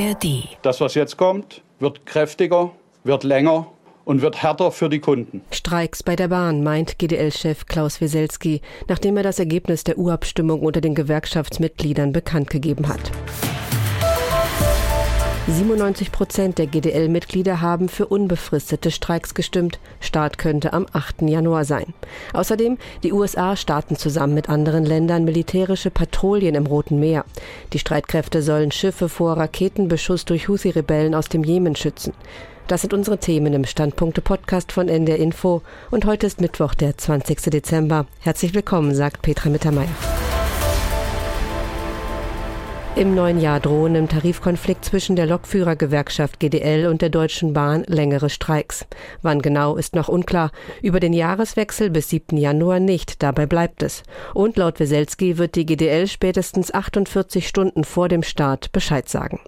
ARD. Das, was jetzt kommt, wird kräftiger, wird länger und wird härter für die Kunden. Streiks bei der Bahn, meint GDL-Chef Klaus Wieselski, nachdem er das Ergebnis der Urabstimmung unter den Gewerkschaftsmitgliedern bekannt gegeben hat. 97 Prozent der GDL-Mitglieder haben für unbefristete Streiks gestimmt. Start könnte am 8. Januar sein. Außerdem, die USA starten zusammen mit anderen Ländern militärische Patrouillen im Roten Meer. Die Streitkräfte sollen Schiffe vor Raketenbeschuss durch Houthi-Rebellen aus dem Jemen schützen. Das sind unsere Themen im Standpunkte-Podcast von NDR Info. Und heute ist Mittwoch, der 20. Dezember. Herzlich willkommen, sagt Petra Mittermeier. Im neuen Jahr drohen im Tarifkonflikt zwischen der Lokführergewerkschaft GDL und der Deutschen Bahn längere Streiks. Wann genau ist noch unklar. Über den Jahreswechsel bis 7. Januar nicht, dabei bleibt es. Und laut Weselski wird die GDL spätestens 48 Stunden vor dem Start Bescheid sagen.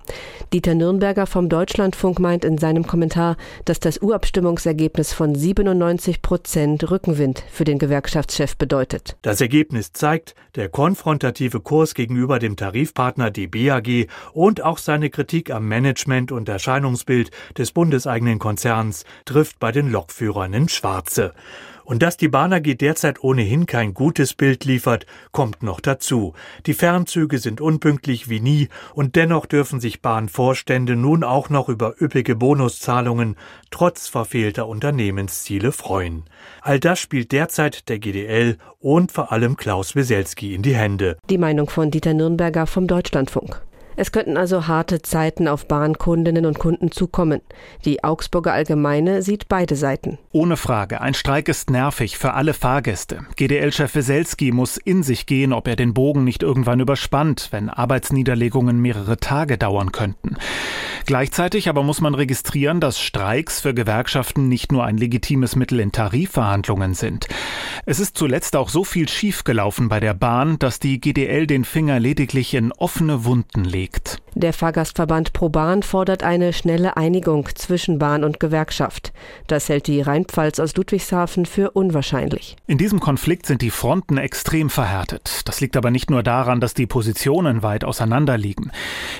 Dieter Nürnberger vom Deutschlandfunk meint in seinem Kommentar, dass das Urabstimmungsergebnis von 97 Prozent Rückenwind für den Gewerkschaftschef bedeutet. Das Ergebnis zeigt, der konfrontative Kurs gegenüber dem Tarifpartner die BAG und auch seine Kritik am Management und Erscheinungsbild des bundeseigenen Konzerns trifft bei den Lokführern ins Schwarze. Und dass die Bahn AG derzeit ohnehin kein gutes Bild liefert, kommt noch dazu. Die Fernzüge sind unpünktlich wie nie und dennoch dürfen sich Bahnvorstände nun auch noch über üppige Bonuszahlungen trotz verfehlter Unternehmensziele freuen. All das spielt derzeit der GDL und vor allem Klaus Weselski in die Hände. Die Meinung von Dieter Nürnberger vom Deutschlandfunk. Es könnten also harte Zeiten auf Bahnkundinnen und Kunden zukommen. Die Augsburger Allgemeine sieht beide Seiten. Ohne Frage, ein Streik ist nervig für alle Fahrgäste. GDL-Chef Weselski muss in sich gehen, ob er den Bogen nicht irgendwann überspannt, wenn Arbeitsniederlegungen mehrere Tage dauern könnten. Gleichzeitig aber muss man registrieren, dass Streiks für Gewerkschaften nicht nur ein legitimes Mittel in Tarifverhandlungen sind. Es ist zuletzt auch so viel schiefgelaufen bei der Bahn, dass die GDL den Finger lediglich in offene Wunden legt liegt. Der Fahrgastverband ProBahn fordert eine schnelle Einigung zwischen Bahn und Gewerkschaft. Das hält die Rheinpfalz aus Ludwigshafen für unwahrscheinlich. In diesem Konflikt sind die Fronten extrem verhärtet. Das liegt aber nicht nur daran, dass die Positionen weit auseinander liegen.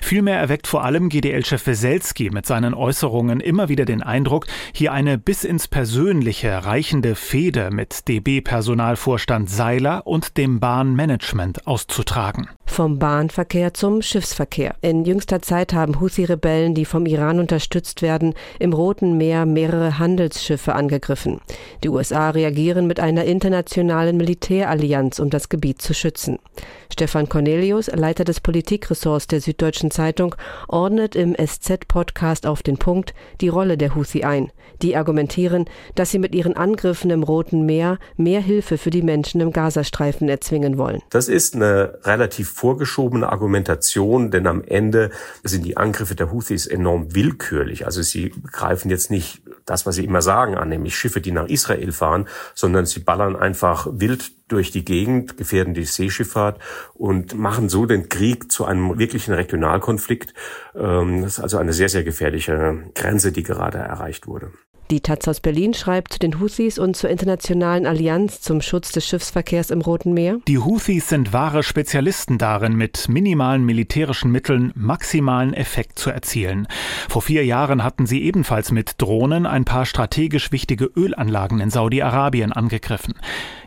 Vielmehr erweckt vor allem GDL-Chef Weselski mit seinen Äußerungen immer wieder den Eindruck, hier eine bis ins Persönliche reichende Fehde mit DB-Personalvorstand Seiler und dem Bahnmanagement auszutragen. Vom Bahnverkehr zum Schiffsverkehr. In jüngster Zeit haben Houthi-Rebellen, die vom Iran unterstützt werden, im Roten Meer mehrere Handelsschiffe angegriffen. Die USA reagieren mit einer internationalen Militärallianz, um das Gebiet zu schützen. Stefan Cornelius, Leiter des Politikressorts der Süddeutschen Zeitung, ordnet im SZ-Podcast auf den Punkt die Rolle der Houthi ein. Die argumentieren, dass sie mit ihren Angriffen im Roten Meer mehr Hilfe für die Menschen im Gazastreifen erzwingen wollen. Das ist eine relativ vorgeschobene Argumentation, denn am Ende sind die Angriffe der Houthis enorm willkürlich. Also sie greifen jetzt nicht das, was sie immer sagen, an, nämlich Schiffe, die nach Israel fahren, sondern sie ballern einfach wild durch die Gegend, gefährden die Seeschifffahrt und machen so den Krieg zu einem wirklichen Regionalkonflikt. Ähm, das ist also eine sehr, sehr gefährliche Grenze, die gerade erreicht wurde. Die Taz aus Berlin schreibt zu den Houthis und zur internationalen Allianz zum Schutz des Schiffsverkehrs im Roten Meer. Die Houthis sind wahre Spezialisten darin, mit minimalen militärischen Mitteln maximalen Effekt zu erzielen. Vor vier Jahren hatten sie ebenfalls mit Drohnen ein paar strategisch wichtige Ölanlagen in Saudi-Arabien angegriffen.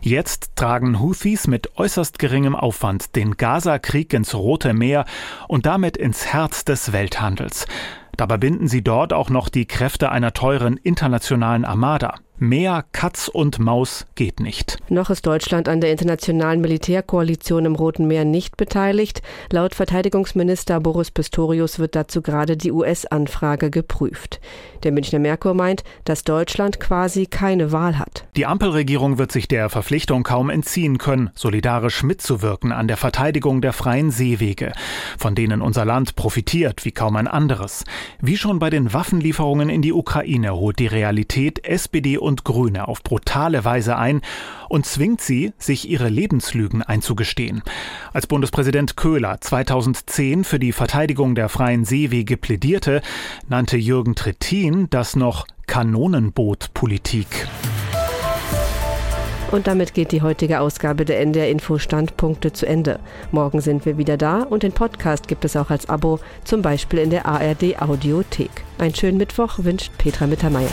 Jetzt tragen Houthis mit äußerst geringem Aufwand den Gaza-Krieg ins Rote Meer und damit ins Herz des Welthandels. Dabei binden sie dort auch noch die Kräfte einer teuren internationalen Armada. Mehr Katz und Maus geht nicht. Noch ist Deutschland an der internationalen Militärkoalition im Roten Meer nicht beteiligt. Laut Verteidigungsminister Boris Pistorius wird dazu gerade die US-Anfrage geprüft. Der Münchner Merkur meint, dass Deutschland quasi keine Wahl hat. Die Ampelregierung wird sich der Verpflichtung kaum entziehen können, solidarisch mitzuwirken an der Verteidigung der freien Seewege, von denen unser Land profitiert wie kaum ein anderes. Wie schon bei den Waffenlieferungen in die Ukraine holt die Realität SPD und Grüne auf brutale Weise ein und zwingt sie, sich ihre Lebenslügen einzugestehen. Als Bundespräsident Köhler 2010 für die Verteidigung der freien Seewege plädierte, nannte Jürgen Trittin das noch Kanonenbootpolitik. Und damit geht die heutige Ausgabe der NDR Info Standpunkte zu Ende. Morgen sind wir wieder da und den Podcast gibt es auch als Abo, zum Beispiel in der ARD Audiothek. Einen schönen Mittwoch wünscht Petra Mittermeier.